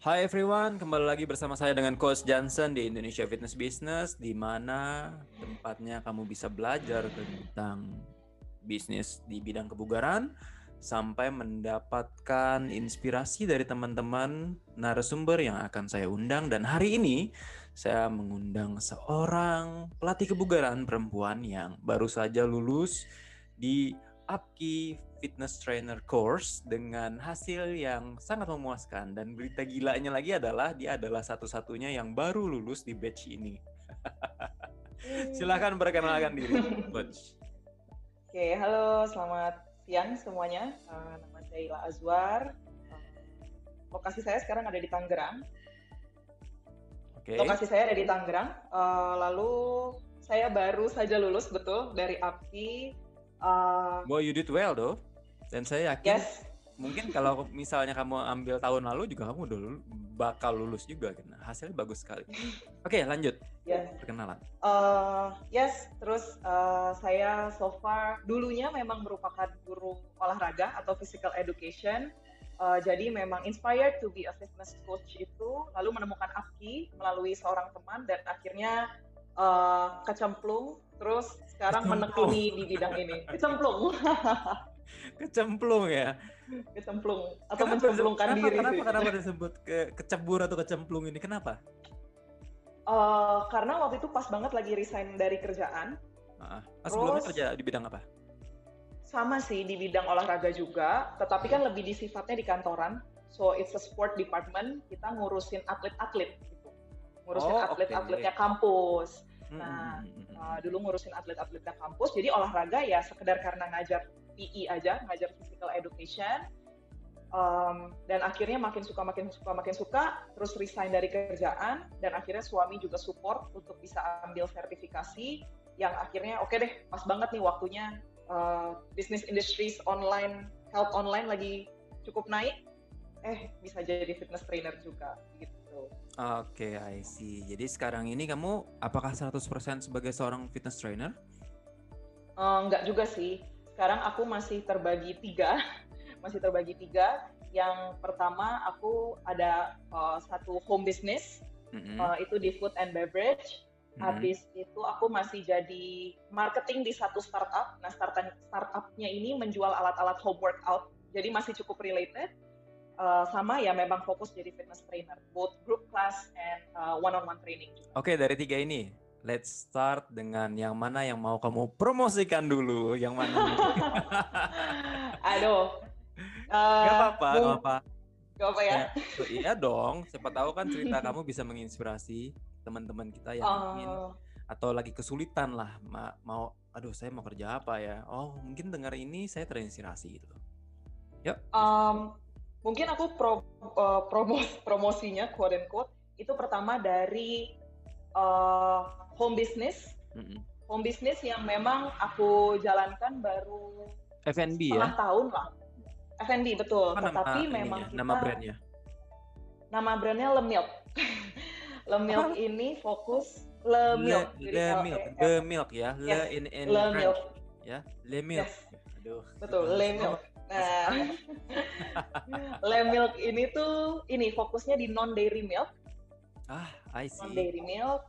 Hi everyone, kembali lagi bersama saya dengan Coach Johnson di Indonesia Fitness Business, di mana tempatnya kamu bisa belajar tentang bisnis di bidang kebugaran, sampai mendapatkan inspirasi dari teman-teman narasumber yang akan saya undang. Dan hari ini saya mengundang seorang pelatih kebugaran perempuan yang baru saja lulus di APKI Fitness Trainer Course dengan hasil yang sangat memuaskan dan berita gilanya lagi adalah dia adalah satu-satunya yang baru lulus di batch ini. Silahkan perkenalkan diri, Coach. Oke, halo, selamat siang semuanya. Uh, nama saya Ila Azwar. Uh, lokasi saya sekarang ada di Tangerang. Okay. Lokasi saya ada di Tangerang. Uh, lalu saya baru saja lulus betul dari APKI Uh, well, you did well though. Dan saya yakin yes. mungkin kalau misalnya kamu ambil tahun lalu juga kamu dulu bakal lulus juga kan. Hasilnya bagus sekali. Oke, okay, lanjut. Yes. Perkenalan. Uh, yes, terus uh, saya so far dulunya memang merupakan guru olahraga atau physical education. Uh, jadi memang inspired to be a fitness coach itu lalu menemukan APKI melalui seorang teman dan akhirnya uh, kecemplung terus sekarang menekuni di bidang ini kecemplung kecemplung ya? Kecemplung atau kenapa, mencemplungkan kenapa, diri kenapa, kenapa disebut ke kecebur atau kecemplung ini? Kenapa? Uh, karena waktu itu pas banget lagi resign dari kerjaan. Uh, sebelumnya kerja di bidang apa? Sama sih di bidang olahraga juga tetapi kan lebih di sifatnya di kantoran. So it's a sport department kita ngurusin atlet-atlet gitu. Ngurusin oh, atlet-atletnya okay. kampus. Nah, uh, dulu ngurusin atlet-atletnya kampus, jadi olahraga ya sekedar karena ngajar PE aja, ngajar physical education. Um, dan akhirnya makin suka, makin suka, makin suka, terus resign dari kerjaan, dan akhirnya suami juga support untuk bisa ambil sertifikasi, yang akhirnya oke okay deh, pas banget nih waktunya uh, business industries online, health online lagi cukup naik, eh bisa jadi fitness trainer juga gitu. Oke, okay, I see. Jadi sekarang ini kamu apakah 100% sebagai seorang fitness trainer? Uh, enggak juga sih. Sekarang aku masih terbagi tiga. masih terbagi tiga. Yang pertama aku ada uh, satu home business. Mm-hmm. Uh, itu di food and beverage. Mm-hmm. Habis itu aku masih jadi marketing di satu startup. Nah, startup startupnya ini menjual alat-alat home workout. Jadi masih cukup related uh, sama ya memang fokus jadi fitness trainer, both group class and uh, one-on-one training. Oke, okay, dari tiga ini, let's start dengan yang mana yang mau kamu promosikan dulu, yang mana? Aduh. Uh, gak apa-apa, gak apa-apa. Gak apa ya? ya iya dong, siapa tahu kan cerita kamu bisa menginspirasi teman-teman kita yang uh, ingin atau lagi kesulitan lah ma mau aduh saya mau kerja apa ya oh mungkin dengar ini saya terinspirasi gitu yuk um, mungkin aku pro, uh, promos promosinya quote and quote itu pertama dari uh, home business. Mm-hmm. home business yang memang aku jalankan baru F&B ya? tahun lah. F&B betul. Apa tetapi nama, memang kita, nama brandnya? Nama brandnya Lemilk Lemilk ini fokus Lemilk Le, Le, Le Milk. Le Milk ya. Le yes. in, in Le Milk. Ya Le Milk. Yes. Aduh. Betul, Le Milk. Nah, Le Milk ini tuh ini fokusnya di non dairy milk. Ah, I see. Non dairy milk,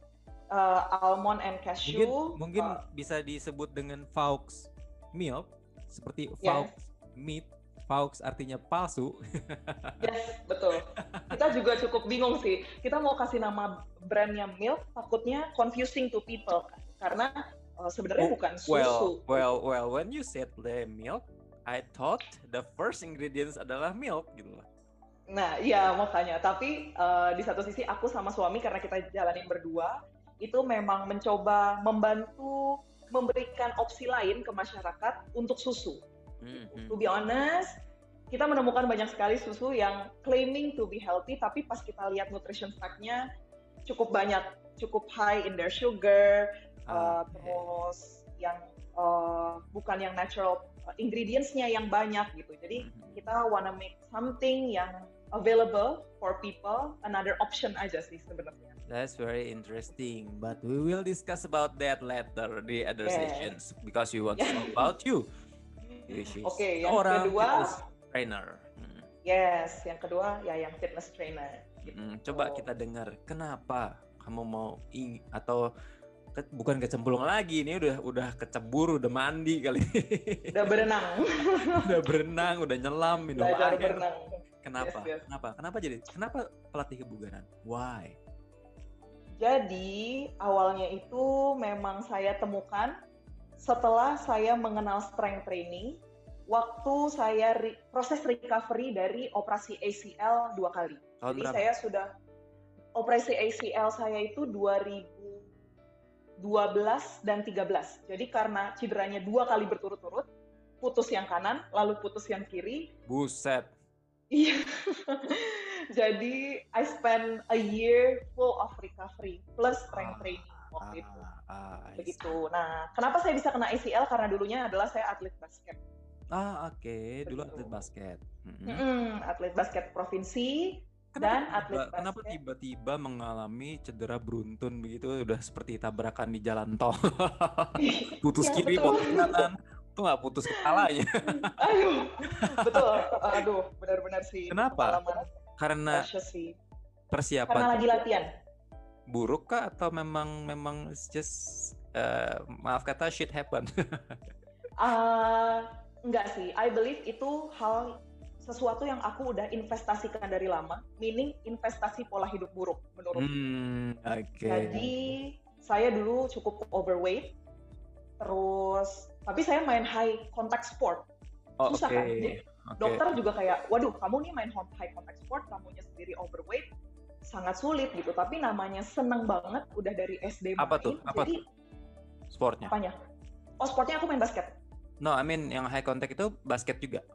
uh, almond and cashew. Mungkin, mungkin uh, bisa disebut dengan Faux milk seperti Faux yes. meat. Faux artinya palsu. yes, betul. Kita juga cukup bingung sih. Kita mau kasih nama brandnya milk, takutnya confusing to people karena uh, sebenarnya oh, bukan susu. Well, well, well. When you said le milk, I thought the first ingredients adalah milk gitu loh. Nah, iya makanya. Tapi uh, di satu sisi aku sama suami karena kita jalanin berdua itu memang mencoba membantu memberikan opsi lain ke masyarakat untuk susu. Mm-hmm. To be honest, kita menemukan banyak sekali susu yang claiming to be healthy, tapi pas kita lihat nutrition fact-nya cukup banyak, cukup high in their sugar, uh, terus yang uh, bukan yang natural Uh, ingredientsnya yang banyak gitu. Jadi mm-hmm. kita wanna make something yang available for people, another option aja sih sebenarnya. That's very interesting, but we will discuss about that later di other yeah. sessions because we want to know about you. Oke, okay, yang kedua trainer. Hmm. Yes, yang kedua ya yang fitness trainer. Gitu. Hmm, coba kita dengar kenapa kamu mau ing atau ke, bukan kecemplung lagi ini udah udah kecebur udah mandi kali udah berenang udah berenang udah nyelam minum Belajar air berenang. Kenapa yes, yes. kenapa kenapa jadi kenapa pelatih kebugaran why jadi awalnya itu memang saya temukan setelah saya mengenal strength training waktu saya re proses recovery dari operasi ACL dua kali. Tahun Jadi berapa? saya sudah operasi ACL saya itu 2012 dan 13. Jadi karena cederanya dua kali berturut-turut, putus yang kanan, lalu putus yang kiri. Buset. Iya. Jadi I spend a year full of recovery plus strength ah, training waktu ah, itu. Ah, Begitu. Nah, kenapa saya bisa kena ACL? Karena dulunya adalah saya atlet basket. Ah, oke. Okay. Dulu atlet basket. Mm-hmm. Mm-hmm. Atlet basket provinsi kenapa dan tiba, atlet basket. Kenapa tiba-tiba mengalami cedera beruntun begitu udah seperti tabrakan di jalan tol. putus ya, kiri, putus kanan. Tuh nggak putus kepalanya. aduh, betul. Aduh, benar-benar sih. Kenapa? Karena persiapan. Karena lagi latihan. Buruk kah atau memang memang just uh, maaf kata shit happen? uh, Enggak sih, I believe itu hal sesuatu yang aku udah investasikan dari lama, meaning investasi pola hidup buruk menurut. Hmm, Oke. Okay. Jadi saya dulu cukup overweight, terus tapi saya main high contact sport, oh, susah okay. kan? Jadi, okay. Dokter juga kayak, waduh kamu nih main high contact sport, kamunya sendiri overweight, sangat sulit gitu. Tapi namanya seneng banget, udah dari SD Apa main. tuh? Apa jadi? Sportnya? Apanya? Oh sportnya aku main basket. No, I mean yang high contact itu basket juga.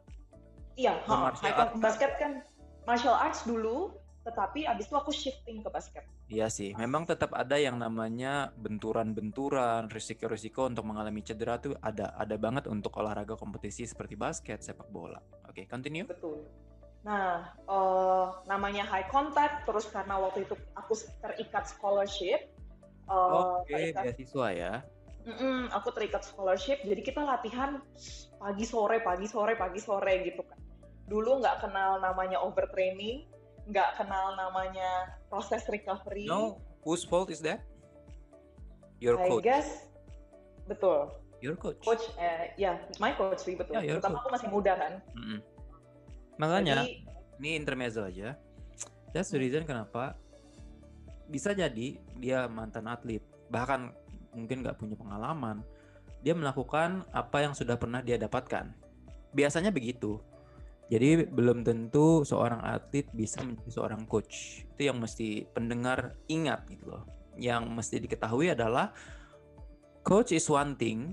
Iya, ha, high contact basket kan martial arts dulu, tetapi abis itu aku shifting ke basket. Iya sih, memang tetap ada yang namanya benturan-benturan, risiko-risiko untuk mengalami cedera tuh ada ada banget untuk olahraga kompetisi seperti basket, sepak bola. Oke, okay, continue. Betul. Nah, uh, namanya high contact, terus karena waktu itu aku terikat scholarship. Uh, Oke, okay, beasiswa ya. Mm-mm, aku terikat scholarship, jadi kita latihan pagi sore, pagi sore, pagi sore gitu kan. Dulu nggak kenal namanya overtraining, nggak kenal namanya proses recovery. No, whose fault is that? Your I coach. I guess, betul. Your coach. Coach, eh, ya, my coach sih betul. Yeah, Terutama aku masih muda kan. Mm-hmm. Makanya, jadi, ini intermezzo aja. That's the reason kenapa bisa jadi dia mantan atlet. Bahkan mungkin nggak punya pengalaman, dia melakukan apa yang sudah pernah dia dapatkan. Biasanya begitu. Jadi belum tentu seorang atlet bisa menjadi seorang coach. Itu yang mesti pendengar ingat gitu loh. Yang mesti diketahui adalah coach is one thing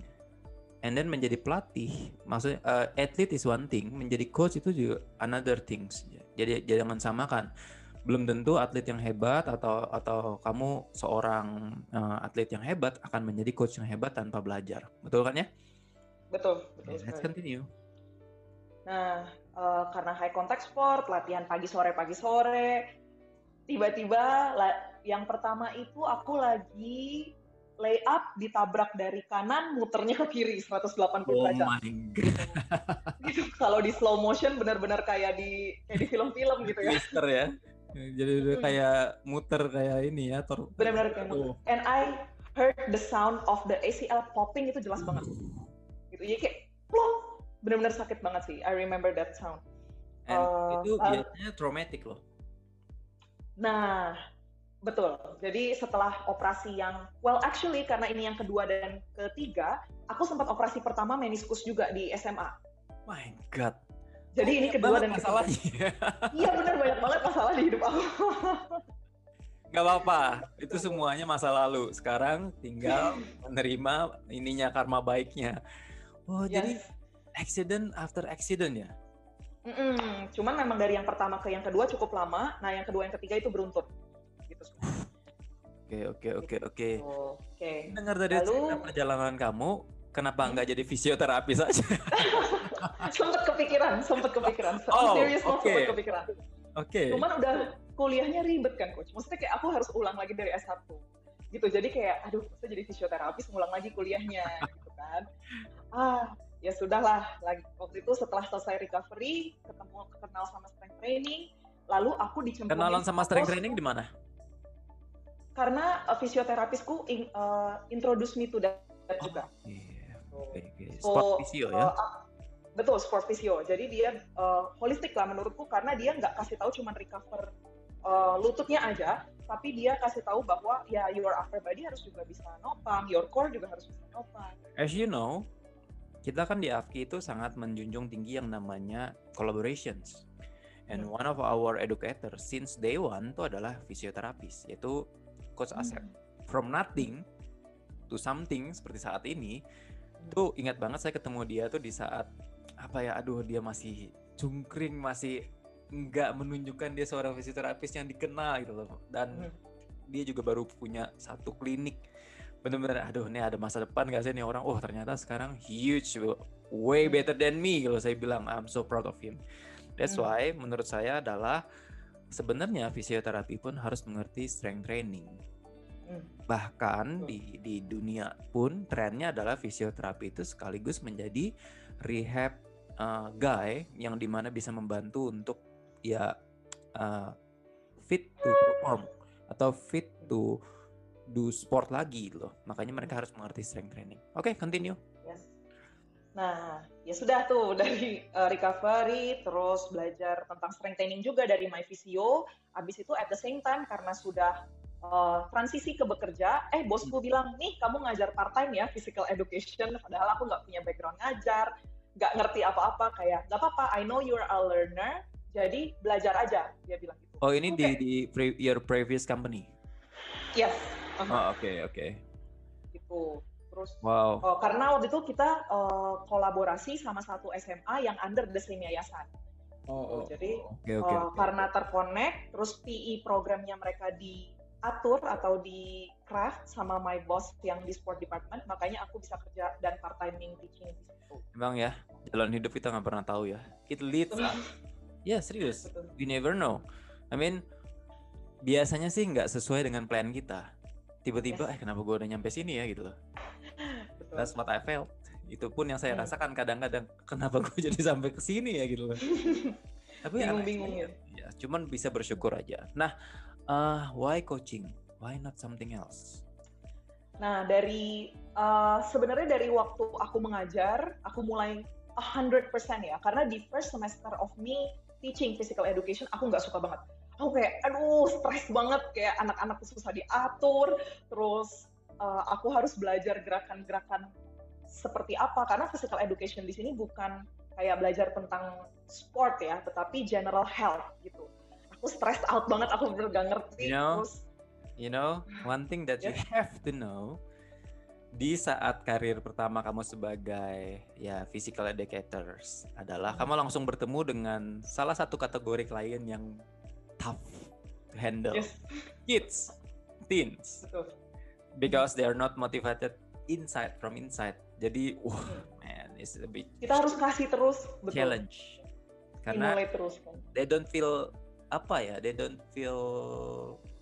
and then menjadi pelatih, maksudnya uh, atlet is one thing, menjadi coach itu juga another things. Jadi jangan samakan belum tentu atlet yang hebat atau atau kamu seorang uh, atlet yang hebat akan menjadi coach yang hebat tanpa belajar. Betul kan ya? Betul. betul Let's continue. Nah, uh, karena high contact sport, latihan pagi sore pagi sore, tiba-tiba yang pertama itu aku lagi lay up ditabrak dari kanan muternya ke kiri 180 oh derajat. Oh my god. gitu. Kalau di slow motion benar-benar kayak di kayak di film-film gitu ya. Mister ya. Jadi udah hmm. kayak muter kayak ini ya, tor. Benar-benar kayak muter. And I heard the sound of the ACL popping itu jelas banget. Gitu. Jadi kayak plong, benar-benar sakit banget sih. I remember that sound. And uh, itu uh, biasanya traumatic loh. Nah, betul. Jadi setelah operasi yang well actually karena ini yang kedua dan ketiga, aku sempat operasi pertama meniskus juga di SMA. My god. Jadi ini kedua dan masalahnya. Iya benar banyak banget masalah di hidup aku. Gak apa-apa, itu semuanya masa lalu. Sekarang tinggal menerima ininya karma baiknya. Oh yes. jadi accident after accident ya? Mm-mm. Cuman memang dari yang pertama ke yang kedua cukup lama. Nah yang kedua yang ketiga itu beruntun. Gitu. Oke oke oke oke. Oke. Dengar dari Lalu, perjalanan kamu, kenapa nggak jadi fisioterapi saja? sempet kepikiran, sempet kepikiran. Oh, serius okay. kepikiran. Oke. Okay. Cuman udah kuliahnya ribet kan coach. Maksudnya kayak aku harus ulang lagi dari S1. Gitu. Jadi kayak aduh, saya jadi fisioterapi ngulang lagi kuliahnya gitu kan. Ah, ya sudahlah lagi waktu itu setelah selesai recovery ketemu kenal sama strength training lalu aku dicemplungin kenalan sama strength training di mana karena uh, fisioterapisku in, uh, introduce me to that juga. Oh, yeah. okay, okay. Sport physio ya? Uh, betul, sport physio. Jadi dia uh, holistik lah menurutku karena dia nggak kasih tahu cuma recover uh, lututnya aja, tapi dia kasih tahu bahwa ya your upper body harus juga bisa nopang, your core juga harus bisa nopang. As you know, kita kan di AFKI itu sangat menjunjung tinggi yang namanya collaborations. And hmm. one of our educators since day one itu adalah fisioterapis, yaitu Coach Asep. Hmm. From nothing to something seperti saat ini, hmm. tuh ingat banget saya ketemu dia tuh di saat apa ya, aduh dia masih cungkring, masih nggak menunjukkan dia seorang fisioterapis yang dikenal gitu loh. Dan hmm. dia juga baru punya satu klinik. Bener-bener, aduh ini ada masa depan gak sih nih orang, oh ternyata sekarang huge, way hmm. better than me kalau saya bilang, I'm so proud of him. That's hmm. why menurut saya adalah sebenarnya fisioterapi pun harus mengerti strength training. Hmm. Bahkan di di dunia pun trennya adalah fisioterapi itu sekaligus menjadi rehab uh, guy yang di mana bisa membantu untuk ya uh, fit to perform atau fit to do sport lagi loh. Makanya mereka harus mengerti strength training. Oke, okay, continue. Nah, ya sudah tuh dari uh, recovery, terus belajar tentang strength training juga dari My Physio. Habis itu at the same time karena sudah uh, transisi ke bekerja, eh bosku hmm. bilang, nih kamu ngajar part time ya physical education, padahal aku nggak punya background ngajar, nggak ngerti apa-apa, kayak nggak apa-apa, I know you're a learner, jadi belajar aja, dia bilang gitu. Oh ini okay. di di pre your previous company? Yes. -huh. Oh oke okay, oke. Okay. Gitu. Terus wow. uh, karena waktu itu kita uh, kolaborasi sama satu SMA yang under the same yayasan. Oh, oh jadi okay, okay, uh, okay. karena terkonek, terus PE programnya mereka diatur atau di craft sama my boss yang di sport department, makanya aku bisa kerja dan part timing teaching di situ. Emang ya, jalan hidup kita nggak pernah tahu ya. It leads. Ya yeah, serius, we never know. I mean, biasanya sih nggak sesuai dengan plan kita. Tiba-tiba, yes. eh kenapa gue udah nyampe sini ya gitu loh. That's what I felt. Itu pun yang saya hmm. rasakan kadang-kadang kenapa gue jadi sampai ke sini ya gitu loh. Tapi bingung-bingung ya. ya. Cuman bisa bersyukur aja. Nah, uh, why coaching? Why not something else? Nah, dari uh, sebenarnya dari waktu aku mengajar, aku mulai 100% ya. Karena di first semester of me teaching physical education, aku nggak suka banget. Aku kayak, aduh, stres banget. Kayak anak-anak susah diatur. Terus uh, aku harus belajar gerakan-gerakan seperti apa karena physical education di sini bukan kayak belajar tentang sport ya, tetapi general health gitu. Aku stress out banget, aku bener gak ngerti. You know, terus, you know, one thing that yeah. you have to know di saat karir pertama kamu sebagai ya physical educators adalah hmm. kamu langsung bertemu dengan salah satu kategori klien yang tough to handle. Yes. Kids, teens. Betul because they are not motivated inside from inside. Jadi, wah, uh, man, it's a bit kita harus kasih terus betul. challenge karena terus kan. They don't feel apa ya? They don't feel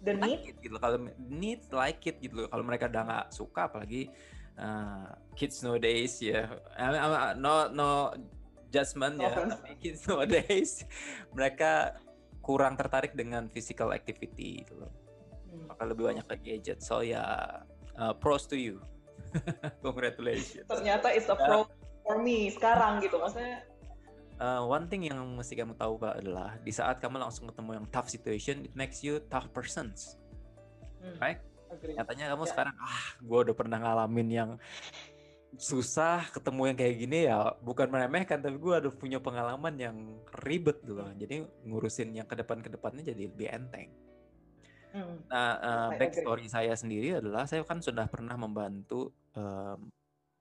the need like it, gitu. Kalau need like it gitu. Kalau mereka udah nggak suka, apalagi uh, kids nowadays ya, yeah. no no judgment ya, tapi kids nowadays mereka kurang tertarik dengan physical activity gitu loh. Maka lebih banyak ke gadget. So ya uh, pros to you. Congratulations. Ternyata it's a pro for me sekarang gitu. Maksudnya uh, one thing yang mesti kamu tahu kak adalah di saat kamu langsung ketemu yang tough situation it makes you tough persons. Hmm. right? Agree. nyatanya kamu yeah. sekarang ah gue udah pernah ngalamin yang susah ketemu yang kayak gini ya bukan meremehkan tapi gue udah punya pengalaman yang ribet gitu jadi ngurusin yang ke depan ke depannya jadi lebih enteng Hmm. Nah, uh, backstory saya sendiri adalah saya kan sudah pernah membantu um,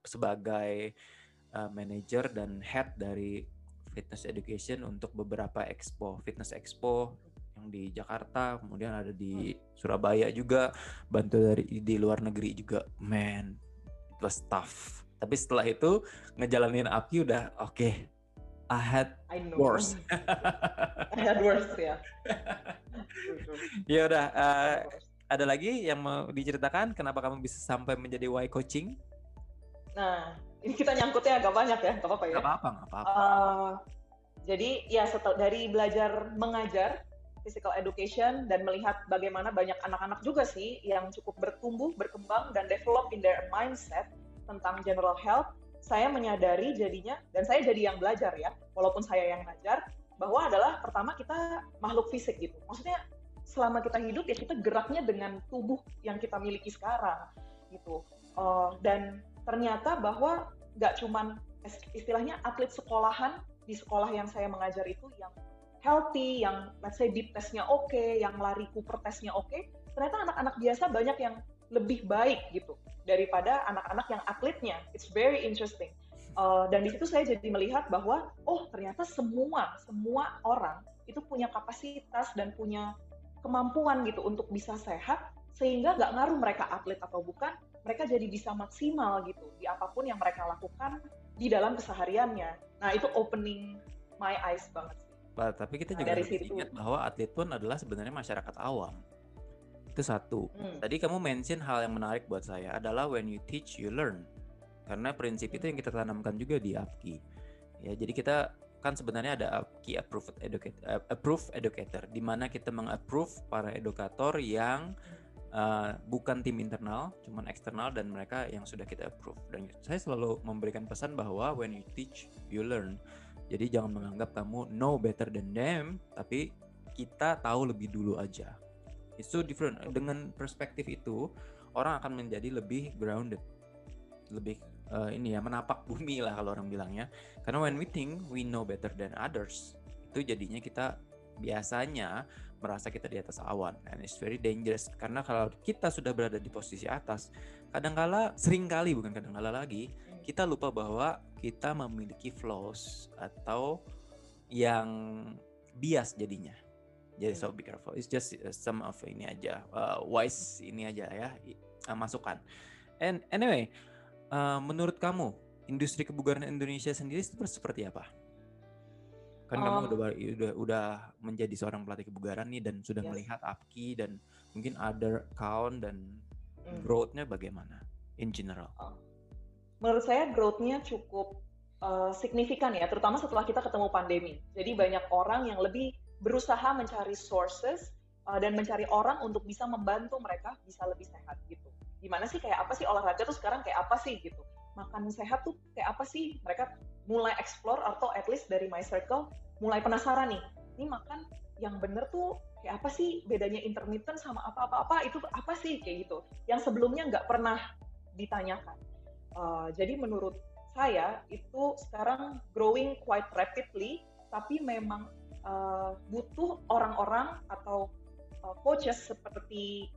sebagai uh, manajer dan head dari fitness education untuk beberapa expo, fitness expo yang di Jakarta, kemudian ada di hmm. Surabaya juga, bantu dari di luar negeri juga. Man, was tough. Tapi setelah itu ngejalanin api udah oke. Okay, I had I know. worse. I had worse ya. ya udah. Uh, ada lagi yang mau diceritakan kenapa kamu bisa sampai menjadi Y coaching? Nah, ini kita nyangkutnya agak banyak ya, nggak apa-apa ya? Nggak apa-apa, nggak apa-apa. Uh, jadi ya setelah dari belajar mengajar, physical education dan melihat bagaimana banyak anak-anak juga sih yang cukup bertumbuh, berkembang dan develop in their mindset tentang general health, saya menyadari jadinya dan saya jadi yang belajar ya, walaupun saya yang ngajar bahwa adalah pertama kita makhluk fisik gitu. Maksudnya selama kita hidup ya kita geraknya dengan tubuh yang kita miliki sekarang gitu. Uh, dan ternyata bahwa nggak cuman istilahnya atlet sekolahan di sekolah yang saya mengajar itu yang healthy, yang let's say deep testnya oke, okay, yang lari Cooper testnya oke, okay, ternyata anak-anak biasa banyak yang lebih baik gitu daripada anak-anak yang atletnya. It's very interesting. Uh, dan di situ saya jadi melihat bahwa oh ternyata semua semua orang itu punya kapasitas dan punya kemampuan gitu untuk bisa sehat sehingga nggak ngaruh mereka atlet atau bukan mereka jadi bisa maksimal gitu di apa pun yang mereka lakukan di dalam kesehariannya. Nah itu opening my eyes banget sih. Bah, tapi kita nah, juga harus ingat bahwa atlet pun adalah sebenarnya masyarakat awam. Itu satu. Hmm. Tadi kamu mention hal yang menarik buat saya adalah when you teach you learn. Karena prinsip itu yang kita tanamkan juga di APKI. Ya, jadi kita kan sebenarnya ada APKI approved educator, uh, approved educator di mana kita mengapprove para edukator yang uh, bukan tim internal, cuman eksternal dan mereka yang sudah kita approve. Dan saya selalu memberikan pesan bahwa when you teach, you learn. Jadi jangan menganggap kamu know better than them, tapi kita tahu lebih dulu aja. It's so different. Dengan perspektif itu, orang akan menjadi lebih grounded, lebih uh, ini ya menapak bumi lah kalau orang bilangnya. Karena when we think we know better than others, itu jadinya kita biasanya merasa kita di atas awan and it's very dangerous karena kalau kita sudah berada di posisi atas kadangkala sering kali bukan kadangkala lagi kita lupa bahwa kita memiliki flaws atau yang bias jadinya jadi so be careful it's just uh, some of ini aja uh, wise ini aja ya uh, masukan and anyway uh, menurut kamu industri kebugaran Indonesia sendiri seperti apa? Kan um, kamu udah udah udah menjadi seorang pelatih kebugaran nih dan sudah yes. melihat APKI dan mungkin other account dan mm. growth-nya bagaimana in general? Menurut saya growth-nya cukup uh, signifikan ya, terutama setelah kita ketemu pandemi. Jadi banyak orang yang lebih berusaha mencari sources uh, dan mencari orang untuk bisa membantu mereka bisa lebih sehat gitu. Gimana sih kayak apa sih olahraga tuh sekarang kayak apa sih gitu? Makan sehat tuh kayak apa sih? Mereka mulai explore atau at least dari my circle mulai penasaran nih ini makan yang bener tuh kayak apa sih bedanya intermittent sama apa-apa-apa itu apa sih kayak gitu yang sebelumnya nggak pernah ditanyakan uh, jadi menurut saya itu sekarang growing quite rapidly tapi memang uh, butuh orang-orang atau uh, coaches seperti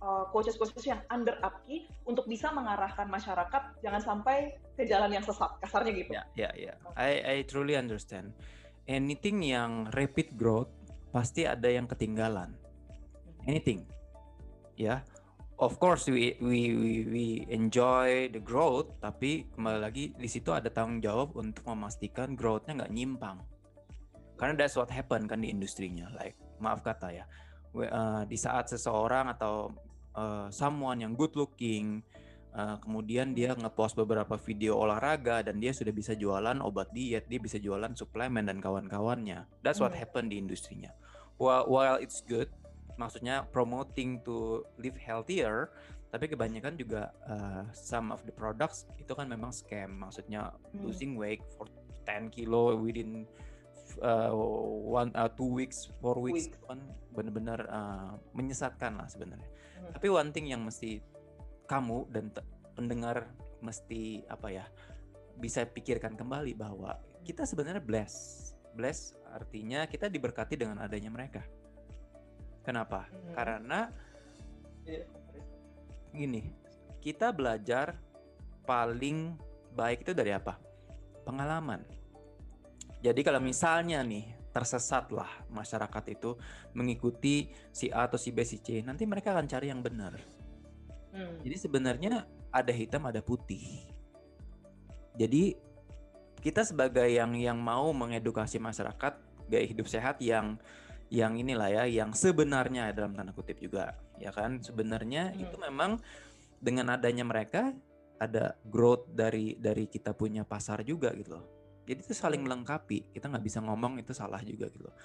uh, coaches-coaches yang under upki untuk bisa mengarahkan masyarakat jangan sampai ke jalan yang sesat kasarnya gitu. Ya, yeah, ya, yeah, ya. Yeah. I I truly understand anything yang rapid growth pasti ada yang ketinggalan. Anything, ya. Of course we, we we we enjoy the growth, tapi kembali lagi di situ ada tanggung jawab untuk memastikan growthnya nggak nyimpang. Karena that's what happen kan di industrinya. Like maaf kata ya, we, uh, di saat seseorang atau uh, someone yang good looking Uh, kemudian dia ngepost beberapa video olahraga dan dia sudah bisa jualan obat diet, dia bisa jualan suplemen dan kawan-kawannya. That's what hmm. happened di industrinya. While, while it's good, maksudnya promoting to live healthier, tapi kebanyakan juga uh, some of the products itu kan memang scam. Maksudnya hmm. losing weight for 10 kilo within uh, one uh, two weeks, four weeks, weeks. kan benar-benar uh, menyesatkan lah sebenarnya. Hmm. Tapi one thing yang mesti kamu dan pendengar mesti apa ya bisa pikirkan kembali bahwa kita sebenarnya bless bless artinya kita diberkati dengan adanya mereka kenapa hmm. karena iya. gini kita belajar paling baik itu dari apa pengalaman jadi kalau misalnya nih tersesatlah masyarakat itu mengikuti si A atau si B si C nanti mereka akan cari yang benar Hmm. Jadi sebenarnya ada hitam ada putih. Jadi kita sebagai yang yang mau mengedukasi masyarakat gaya hidup sehat yang yang inilah ya yang sebenarnya dalam tanda kutip juga ya kan sebenarnya hmm. itu memang dengan adanya mereka ada growth dari dari kita punya pasar juga gitu loh jadi itu saling hmm. melengkapi kita nggak bisa ngomong itu salah juga gitu loh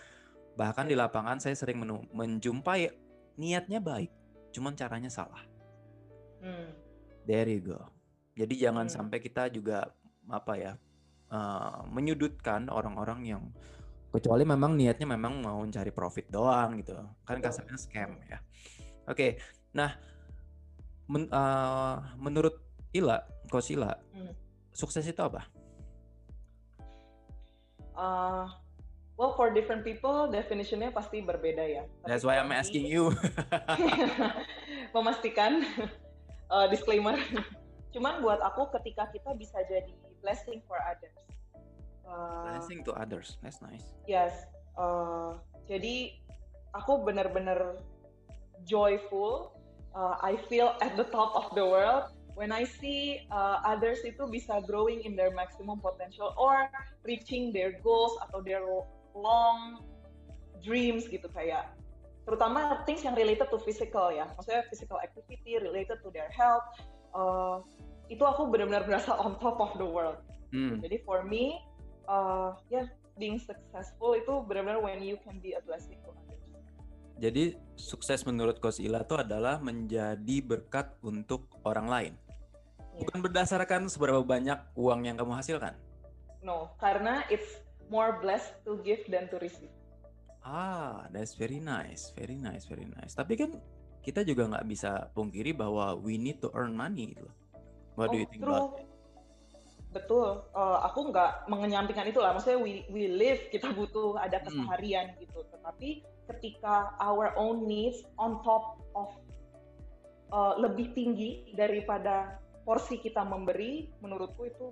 Bahkan di lapangan saya sering menjumpai niatnya baik, cuman caranya salah. Hmm. There you go. Jadi jangan hmm. sampai kita juga apa ya uh, menyudutkan orang-orang yang kecuali memang niatnya memang mau cari profit doang gitu. Kan kasarnya scam ya. Oke okay. nah men, uh, menurut Ila Coach Ila hmm. sukses itu apa? Uh, well for different people definitionnya pasti berbeda ya. That's why I'm asking you. Memastikan uh, disclaimer. Cuman buat aku ketika kita bisa jadi blessing for others Uh, Blessing to others, that's nice. Yes, uh, jadi aku benar-benar joyful. Uh, I feel at the top of the world when I see uh, others itu bisa growing in their maximum potential or reaching their goals atau their long dreams gitu kayak terutama things yang related to physical ya maksudnya physical activity related to their health uh, itu aku benar-benar berasa on top of the world hmm. jadi for me uh, ya yeah, being successful itu benar-benar when you can be a blessing to others. Jadi sukses menurut Coach Ila itu adalah menjadi berkat untuk orang lain. Yeah. Bukan berdasarkan seberapa banyak uang yang kamu hasilkan. No, karena it's more blessed to give than to receive. Ah, that's very nice, very nice, very nice. Tapi kan kita juga nggak bisa pungkiri bahwa we need to earn money gitu. What oh, do you think true. about it? Betul uh, aku nggak mengenyampingkan itu lah maksudnya we we live kita butuh ada hmm. keseharian hmm. gitu tetapi ketika our own needs on top of uh, lebih tinggi daripada porsi kita memberi menurutku itu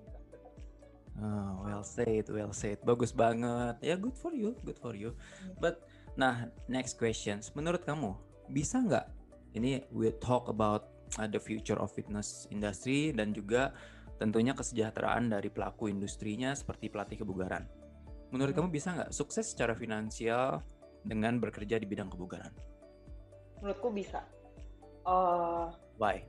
Oh, well said, well said. Bagus banget. Ya, good for you, good for you. Hmm. But, nah, next questions. Menurut kamu, bisa nggak? Ini we talk about uh, the future of fitness industry dan juga Tentunya kesejahteraan dari pelaku industrinya seperti pelatih kebugaran. Menurut kamu bisa nggak sukses secara finansial dengan bekerja di bidang kebugaran? Menurutku bisa. Uh, Why?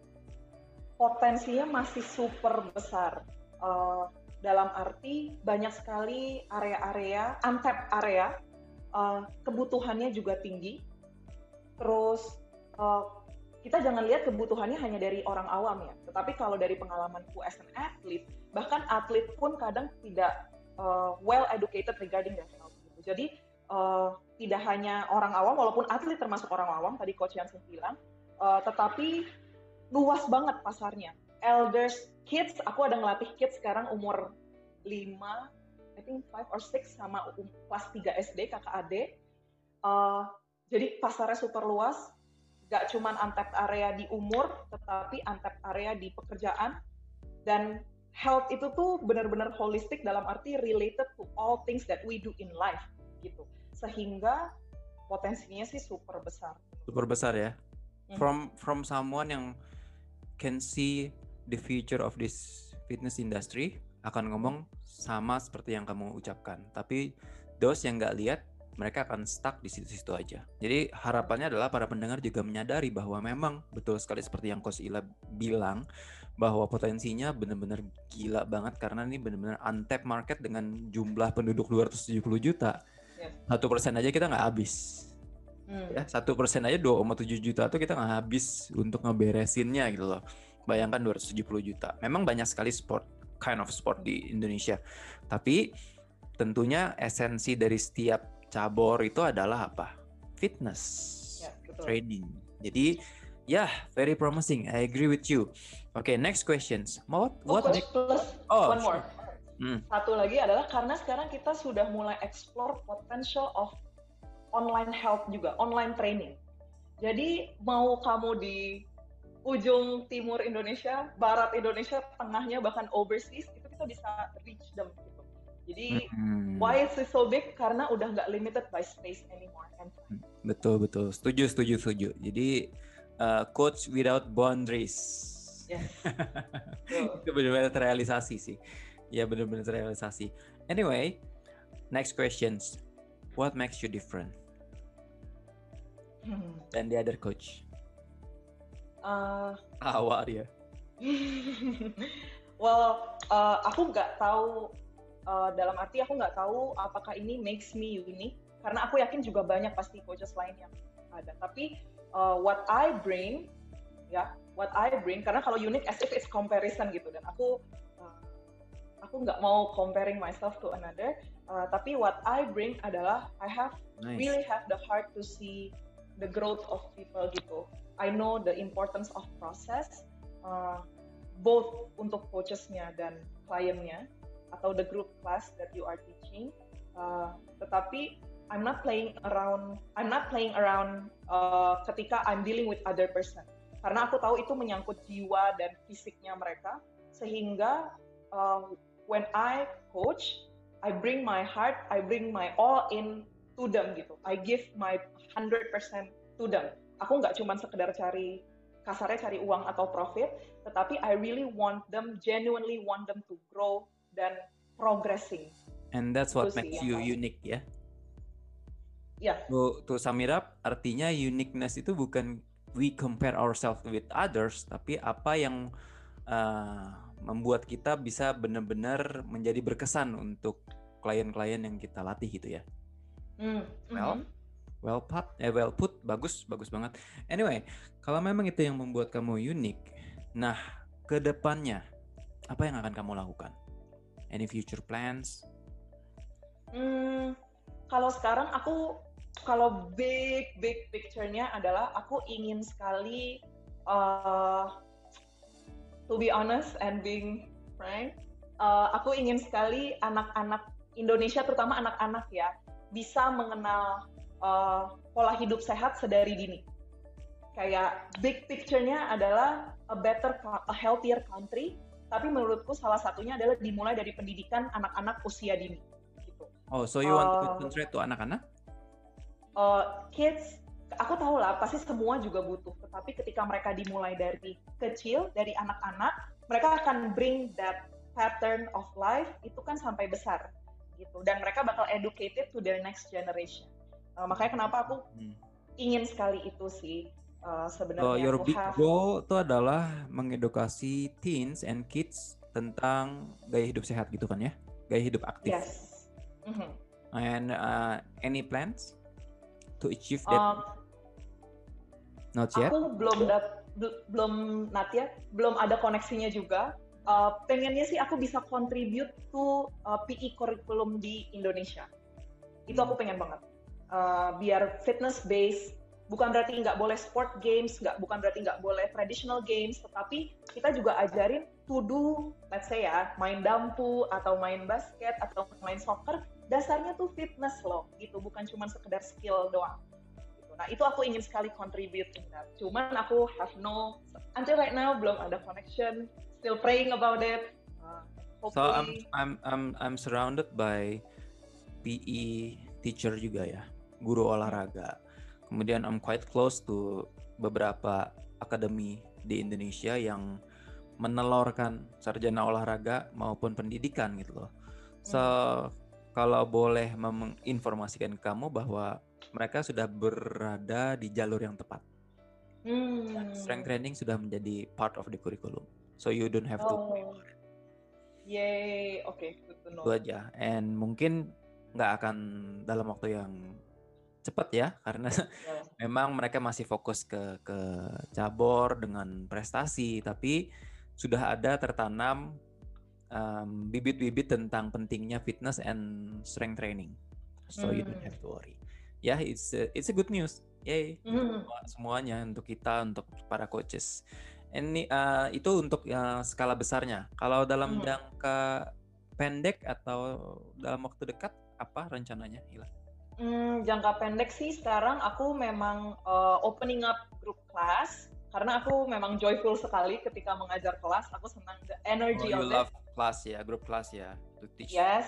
Potensinya masih super besar. Uh, dalam arti banyak sekali area-area, untapped area, uh, kebutuhannya juga tinggi. Terus uh, kita jangan lihat kebutuhannya hanya dari orang awam ya, tetapi kalau dari pengalamanku as an athlete, bahkan atlet pun kadang tidak uh, well educated regarding their health. Gitu. Jadi uh, tidak hanya orang awam, walaupun atlet termasuk orang awam, tadi coach yang bilang, uh, tetapi luas banget pasarnya. Elders, kids, aku ada ngelatih kids sekarang umur 5, I think 5 or 6 sama um, kelas 3 SD, kakak adik. Uh, jadi pasarnya super luas, gak cuma untapped area di umur, tetapi untapped area di pekerjaan. Dan health itu tuh benar-benar holistik dalam arti related to all things that we do in life gitu. Sehingga potensinya sih super besar. Super besar ya. Hmm. From from someone yang can see the future of this fitness industry akan ngomong sama seperti yang kamu ucapkan. Tapi those yang nggak lihat mereka akan stuck di situ-situ aja. Jadi harapannya adalah para pendengar juga menyadari bahwa memang betul sekali seperti yang Coach Ila bilang bahwa potensinya benar-benar gila banget karena ini benar-benar untapped market dengan jumlah penduduk 270 juta. Satu persen aja kita nggak habis. Hmm. Ya satu persen aja 2,7 juta tuh kita nggak habis untuk ngeberesinnya gitu loh. Bayangkan 270 juta. Memang banyak sekali sport kind of sport di Indonesia. Tapi tentunya esensi dari setiap cabor itu adalah apa? Fitness, ya, betul. trading. Jadi ya yeah, very promising. I agree with you. Oke, okay, next questions. What oh, what next? plus oh, one more. Hmm. Satu lagi adalah karena sekarang kita sudah mulai explore potential of online health juga, online training. Jadi mau kamu di ujung timur Indonesia, barat Indonesia, tengahnya bahkan overseas itu kita bisa reach them jadi hmm. why is it so big? Karena udah nggak limited by space anymore. And betul betul, setuju setuju setuju. Jadi uh, coach without boundaries. Yes. Itu benar-benar terrealisasi sih. Ya benar-benar terrealisasi. Anyway, next questions. What makes you different? Hmm. Than the other coach? Uh, Awal dia. well, uh, aku nggak tahu uh, dalam arti aku nggak tahu apakah ini makes me unique karena aku yakin juga banyak pasti coaches lain yang ada. Tapi uh, what I bring, ya, what I bring, karena kalau unik as if it's comparison gitu dan aku uh, aku nggak mau comparing myself to another. Uh, tapi what I bring adalah I have nice. really have the heart to see the growth of people gitu. I know the importance of process, uh, both untuk coachesnya dan kliennya atau the group class that you are teaching. Uh, tetapi I'm not playing around. I'm not playing around uh, ketika I'm dealing with other person. Karena aku tahu itu menyangkut jiwa dan fisiknya mereka, sehingga uh, when I coach, I bring my heart, I bring my all in to them gitu. I give my 100% to them. Aku nggak cuma sekedar cari kasarnya cari uang atau profit, tetapi I really want them, genuinely want them to grow dan progressing. And that's what makes you unique ya. Ya. Yeah. To, to sum it up, artinya uniqueness itu bukan we compare ourselves with others, tapi apa yang uh, membuat kita bisa benar-benar menjadi berkesan untuk klien-klien yang kita latih gitu ya. Mm. Well, mm-hmm. well put, eh well put, bagus, bagus banget. Anyway, kalau memang itu yang membuat kamu unik, nah ke depannya apa yang akan kamu lakukan? Any future plans? Hmm, kalau sekarang aku kalau big big picture-nya adalah aku ingin sekali uh, to be honest and being frank, uh, aku ingin sekali anak-anak Indonesia terutama anak-anak ya bisa mengenal uh, pola hidup sehat sedari dini. Kayak big picture-nya adalah a better, a healthier country tapi menurutku salah satunya adalah dimulai dari pendidikan anak-anak usia dini. Gitu. Oh, so you uh, want to concentrate to anak-anak? Uh, kids, aku tahu lah pasti semua juga butuh, tetapi ketika mereka dimulai dari kecil, dari anak-anak, mereka akan bring that pattern of life itu kan sampai besar gitu dan mereka bakal educated to their next generation. Uh, makanya kenapa aku hmm. ingin sekali itu sih uh, sebenarnya. So your big have... goal itu adalah mengedukasi teens and kids tentang gaya hidup sehat gitu kan ya, gaya hidup aktif. Yes. Mm-hmm. And uh, any plans to achieve that? Um, not yet. Aku belum dat belum not yet, belum ada koneksinya juga. Uh, pengennya sih aku bisa contribute to uh, PE curriculum di Indonesia. Itu aku pengen banget. Uh, biar fitness based bukan berarti nggak boleh sport games, nggak bukan berarti nggak boleh traditional games, tetapi kita juga ajarin to do, let's say ya, main dampu atau main basket atau main soccer, dasarnya tuh fitness loh, gitu, bukan cuma sekedar skill doang. Gitu. Nah itu aku ingin sekali contribute that. Cuman aku have no, until right now belum ada connection, still praying about it. Uh, so I'm I'm I'm I'm surrounded by PE teacher juga ya, guru olahraga Kemudian I'm quite close to beberapa akademi di Indonesia yang menelorkan sarjana olahraga maupun pendidikan gitu loh. So hmm. kalau boleh menginformasikan kamu bahwa mereka sudah berada di jalur yang tepat. Hmm. strength training sudah menjadi part of the curriculum. So you don't have to oh. Yay, oke, okay. Itu aja. And mungkin nggak akan dalam waktu yang cepat ya karena yeah. memang mereka masih fokus ke ke cabur dengan prestasi tapi sudah ada tertanam bibit-bibit um, tentang pentingnya fitness and strength training so mm. you don't have to worry ya yeah, it's a, it's a good news yay mm. semuanya untuk kita untuk para coaches ini uh, itu untuk uh, skala besarnya kalau dalam mm. jangka pendek atau dalam waktu dekat apa rencananya Hila? Hmm, jangka pendek sih sekarang aku memang uh, opening up group class karena aku memang joyful sekali ketika mengajar kelas. Aku senang the energy oh, of love class ya, group class ya, to teach. Yes.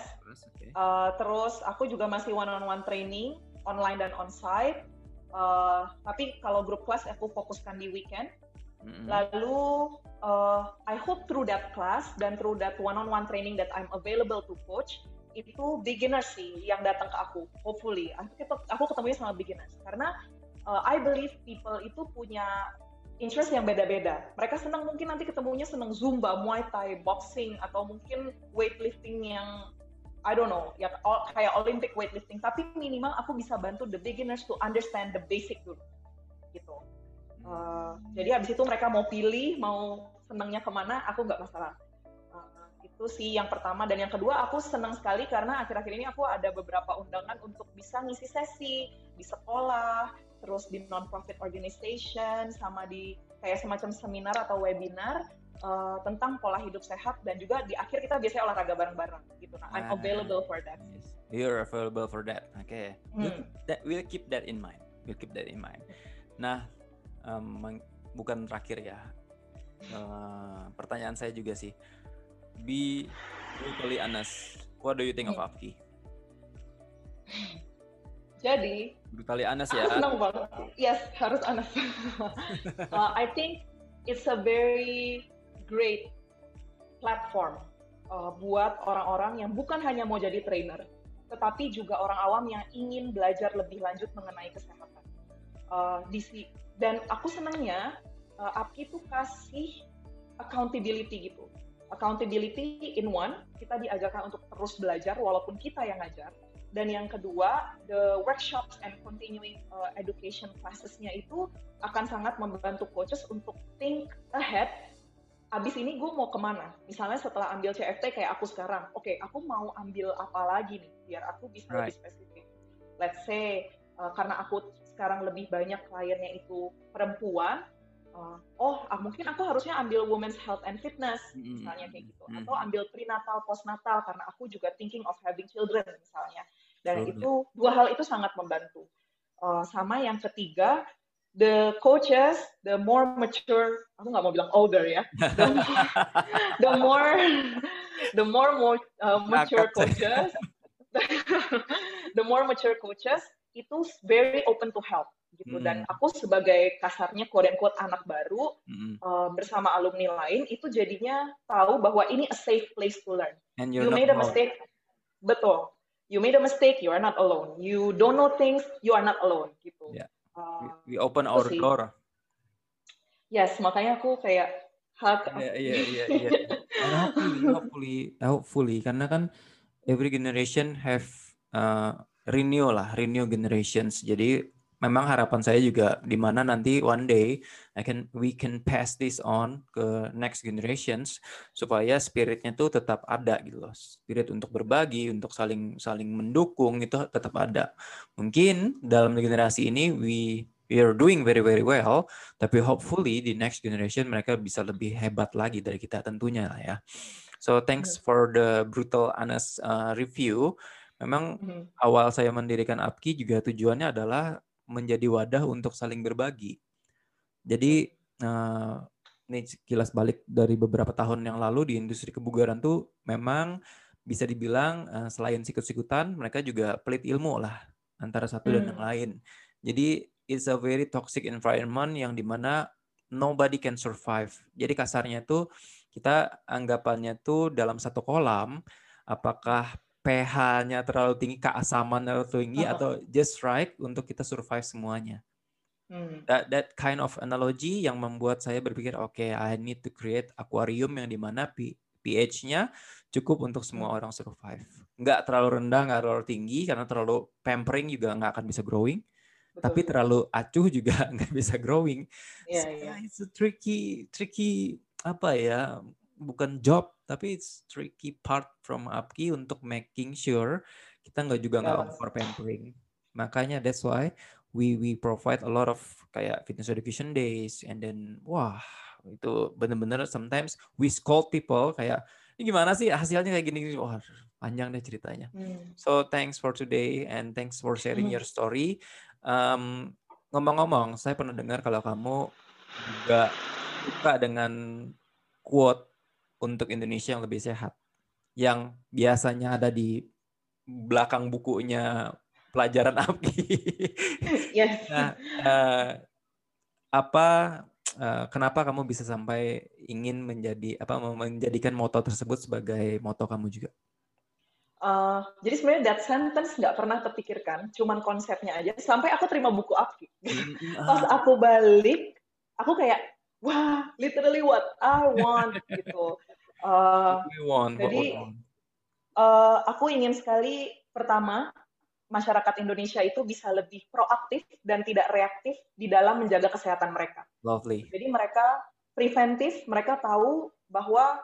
Okay. Uh, terus aku juga masih one on one training online dan onsite. Uh, tapi kalau group class aku fokuskan di weekend. Mm-hmm. Lalu uh, I hope through that class dan through that one on one training that I'm available to coach, itu beginner sih yang datang ke aku hopefully. Aku aku ketemu sama beginners. Karena uh, I believe people itu punya interest yang beda-beda. Mereka senang mungkin nanti ketemunya senang zumba muay thai boxing atau mungkin weightlifting yang I don't know, ya kayak Olympic weightlifting, tapi minimal aku bisa bantu the beginners to understand the basic dulu, gitu. Uh, jadi habis itu mereka mau pilih, mau senangnya ke mana, aku nggak masalah. Itu sih yang pertama dan yang kedua aku senang sekali karena akhir-akhir ini aku ada beberapa undangan untuk bisa ngisi sesi di sekolah, terus di non-profit organization, sama di kayak semacam seminar atau webinar uh, tentang pola hidup sehat dan juga di akhir kita biasanya olahraga bareng-bareng gitu. Nah, I'm ah, available for that. You're available for that. Oke. Okay. Hmm. That we'll keep that in mind. We'll keep that in mind. Nah, um, bukan terakhir ya. Uh, pertanyaan saya juga sih. Be brutally honest. What do you think of Apki? Jadi brutally honest ya. Senang banget. Yes, harus honest. uh, I think it's a very great platform uh, buat orang-orang yang bukan hanya mau jadi trainer, tetapi juga orang awam yang ingin belajar lebih lanjut mengenai kesehatan. Uh, di dan aku senangnya uh, APKI itu kasih accountability gitu. Accountability in one, kita diajarkan untuk terus belajar walaupun kita yang ngajar. Dan yang kedua, the workshops and continuing uh, education classes-nya itu akan sangat membantu coaches untuk think ahead. Abis ini gue mau ke mana? Misalnya setelah ambil CFT kayak aku sekarang, oke, okay, aku mau ambil apa lagi nih biar aku bisa right. lebih spesifik. Let's say uh, karena aku sekarang lebih banyak kliennya itu perempuan, uh, oh ah, mungkin aku harusnya ambil women's health and fitness mm-hmm. misalnya kayak gitu, mm-hmm. atau ambil prenatal postnatal karena aku juga thinking of having children misalnya. Dan mm-hmm. itu dua hal itu sangat membantu. Uh, sama yang ketiga, the coaches, the more mature, aku nggak mau bilang older ya, the more, the more, the more, more uh, mature coaches, the more mature coaches itu very open to help gitu hmm. dan aku sebagai kasarnya quote quote anak baru hmm. uh, bersama alumni lain itu jadinya tahu bahwa ini a safe place to learn. And you made a mistake, betul. You made a mistake, you are not alone. You don't know things, you are not alone gitu. Yeah. Uh, we, open our sih. door. Yes, makanya aku kayak hak. Iya iya iya. iya. Hopefully, hopefully, hopefully, karena kan every generation have uh, renew lah, renew generations. Jadi memang harapan saya juga di mana nanti one day I can we can pass this on ke next generations supaya spiritnya tuh tetap ada gitu loh. Spirit untuk berbagi, untuk saling saling mendukung itu tetap ada. Mungkin dalam generasi ini we we are doing very very well, tapi hopefully di next generation mereka bisa lebih hebat lagi dari kita tentunya lah ya. So thanks for the brutal honest uh, review. Memang hmm. awal saya mendirikan APKI juga tujuannya adalah menjadi wadah untuk saling berbagi. Jadi uh, ini kilas balik dari beberapa tahun yang lalu di industri kebugaran tuh memang bisa dibilang uh, selain sikut-sikutan mereka juga pelit ilmu lah antara satu hmm. dan yang lain. Jadi it's a very toxic environment yang di mana nobody can survive. Jadi kasarnya tuh kita anggapannya tuh dalam satu kolam apakah pH-nya terlalu tinggi, keasaman terlalu tinggi oh. atau just right untuk kita survive semuanya. Hmm. That that kind of analogy yang membuat saya berpikir oke okay, I need to create aquarium yang di mana pH-nya cukup untuk semua orang survive. Nggak terlalu rendah, nggak terlalu tinggi karena terlalu pampering juga nggak akan bisa growing. Betul. Tapi terlalu acuh juga nggak bisa growing. Yeah, so, yeah. It's a tricky tricky apa ya bukan job tapi it's tricky part from Apki untuk making sure kita nggak juga nggak yeah. over pampering makanya that's why we we provide a lot of kayak fitness education days and then wah itu bener-bener sometimes we scold people kayak ini gimana sih hasilnya kayak gini wah panjang deh ceritanya hmm. so thanks for today and thanks for sharing hmm. your story um, ngomong-ngomong saya pernah dengar kalau kamu juga suka dengan quote untuk Indonesia yang lebih sehat. Yang biasanya ada di belakang bukunya pelajaran API. Yes. nah, uh, apa uh, kenapa kamu bisa sampai ingin menjadi apa menjadikan moto tersebut sebagai moto kamu juga? Uh, jadi sebenarnya that sentence nggak pernah terpikirkan, cuman konsepnya aja. Sampai aku terima buku API. Pas aku balik, aku kayak wah literally what I want gitu. Uh, want, jadi Uh, aku ingin sekali pertama masyarakat Indonesia itu bisa lebih proaktif dan tidak reaktif di dalam menjaga kesehatan mereka. Lovely. Jadi mereka preventif, mereka tahu bahwa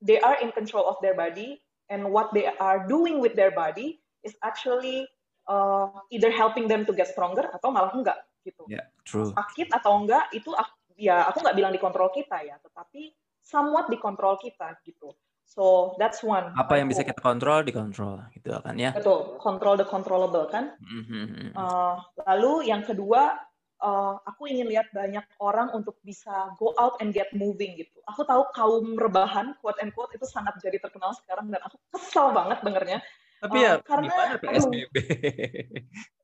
they are in control of their body and what they are doing with their body is actually uh, either helping them to get stronger atau malah enggak gitu. Yeah, true. Sakit atau enggak itu ya aku nggak bilang dikontrol kita ya, tetapi somewhat dikontrol kita gitu. So that's one. Apa yang bisa kita kontrol dikontrol gitu kan ya? Betul, control the controllable kan. Mm-hmm. Uh, lalu yang kedua, uh, aku ingin lihat banyak orang untuk bisa go out and get moving gitu. Aku tahu kaum rebahan quote and quote itu sangat jadi terkenal sekarang dan aku kesal banget dengernya. Tapi uh, ya karena PSBB.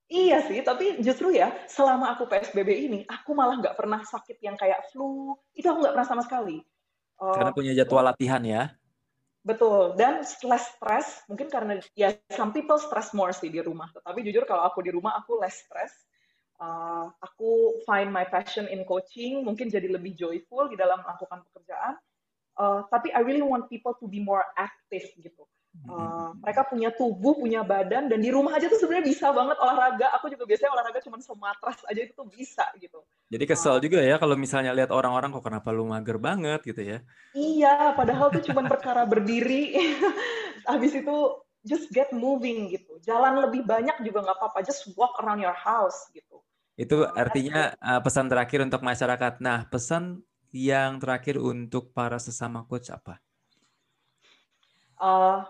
Iya sih, tapi justru ya selama aku PSBB ini, aku malah nggak pernah sakit yang kayak flu. Itu aku nggak pernah sama sekali. Uh, Karena punya jadwal latihan ya. Betul, dan less stress, mungkin karena ya some people stress more sih di rumah. Tapi jujur kalau aku di rumah aku less stress. Uh, aku find my passion in coaching, mungkin jadi lebih joyful di dalam melakukan pekerjaan. Uh, tapi I really want people to be more active gitu. Uh, mereka punya tubuh, punya badan, dan di rumah aja tuh sebenarnya bisa banget olahraga. Aku juga biasanya olahraga cuma sematras aja itu tuh bisa gitu. Jadi kesel uh, juga ya kalau misalnya lihat orang-orang kok kenapa lu mager banget gitu ya? Iya, padahal tuh cuma perkara berdiri. Habis itu just get moving gitu. Jalan lebih banyak juga nggak apa-apa. Just walk around your house gitu. Itu artinya uh, pesan terakhir untuk masyarakat. Nah, pesan yang terakhir untuk para sesama coach apa? Uh,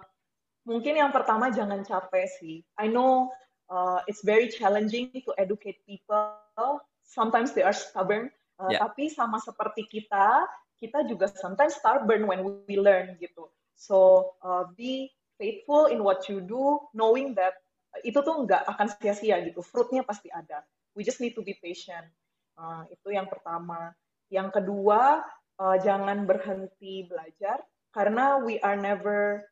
mungkin yang pertama jangan capek sih. I know uh, it's very challenging to educate people. Sometimes they are stubborn. Uh, yeah. Tapi sama seperti kita, kita juga sometimes stubborn when we learn gitu. So uh, be faithful in what you do, knowing that itu tuh nggak akan sia-sia gitu. Fruitnya pasti ada. We just need to be patient. Uh, itu yang pertama. Yang kedua, uh, jangan berhenti belajar karena we are never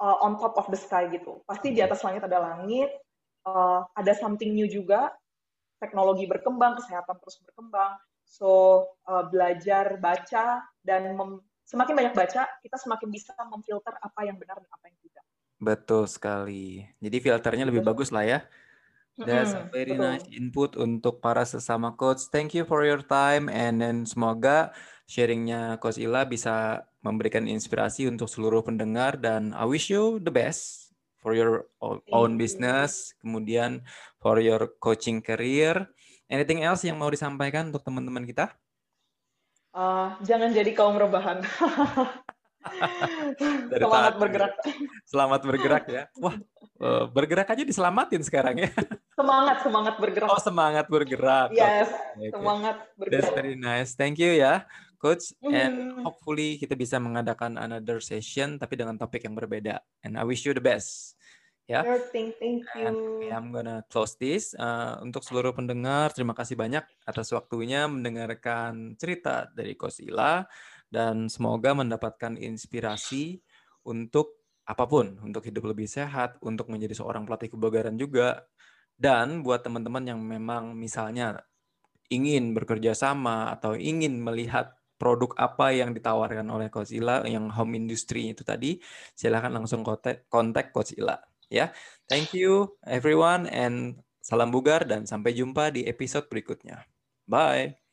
uh, on top of the sky gitu. Pasti di atas langit ada langit, uh, ada something new juga. Teknologi berkembang, kesehatan terus berkembang. So uh, belajar baca dan semakin banyak baca, kita semakin bisa memfilter apa yang benar dan apa yang tidak. Betul sekali. Jadi filternya lebih bagus lah ya. That's a very betul. nice input untuk para sesama coach. Thank you for your time and then semoga sharingnya Coach Ila bisa memberikan inspirasi untuk seluruh pendengar dan I wish you the best for your own business, kemudian for your coaching career. Anything else yang mau disampaikan untuk teman-teman kita? Uh, jangan jadi kaum rebahan. Selamat bergerak. Selamat bergerak ya. Wah, eh, bergerak aja diselamatin sekarang ya. Semangat, semangat bergerak. Oh, semangat bergerak. Yes, okay. semangat bergerak. That's very nice. Thank you ya coach and hopefully kita bisa mengadakan another session tapi dengan topik yang berbeda. And I wish you the best. Ya. Yeah? thank, thank you. And I'm gonna close this. Uh, untuk seluruh pendengar terima kasih banyak atas waktunya mendengarkan cerita dari Coach Ila dan semoga mendapatkan inspirasi untuk apa pun untuk hidup lebih sehat untuk menjadi seorang pelatih kebugaran juga. Dan buat teman-teman yang memang misalnya ingin bekerja sama atau ingin melihat produk apa yang ditawarkan oleh Coach Ila yang home industry itu tadi, silahkan langsung kontak, kontak Coach Ila. Ya, thank you everyone and salam bugar dan sampai jumpa di episode berikutnya. Bye.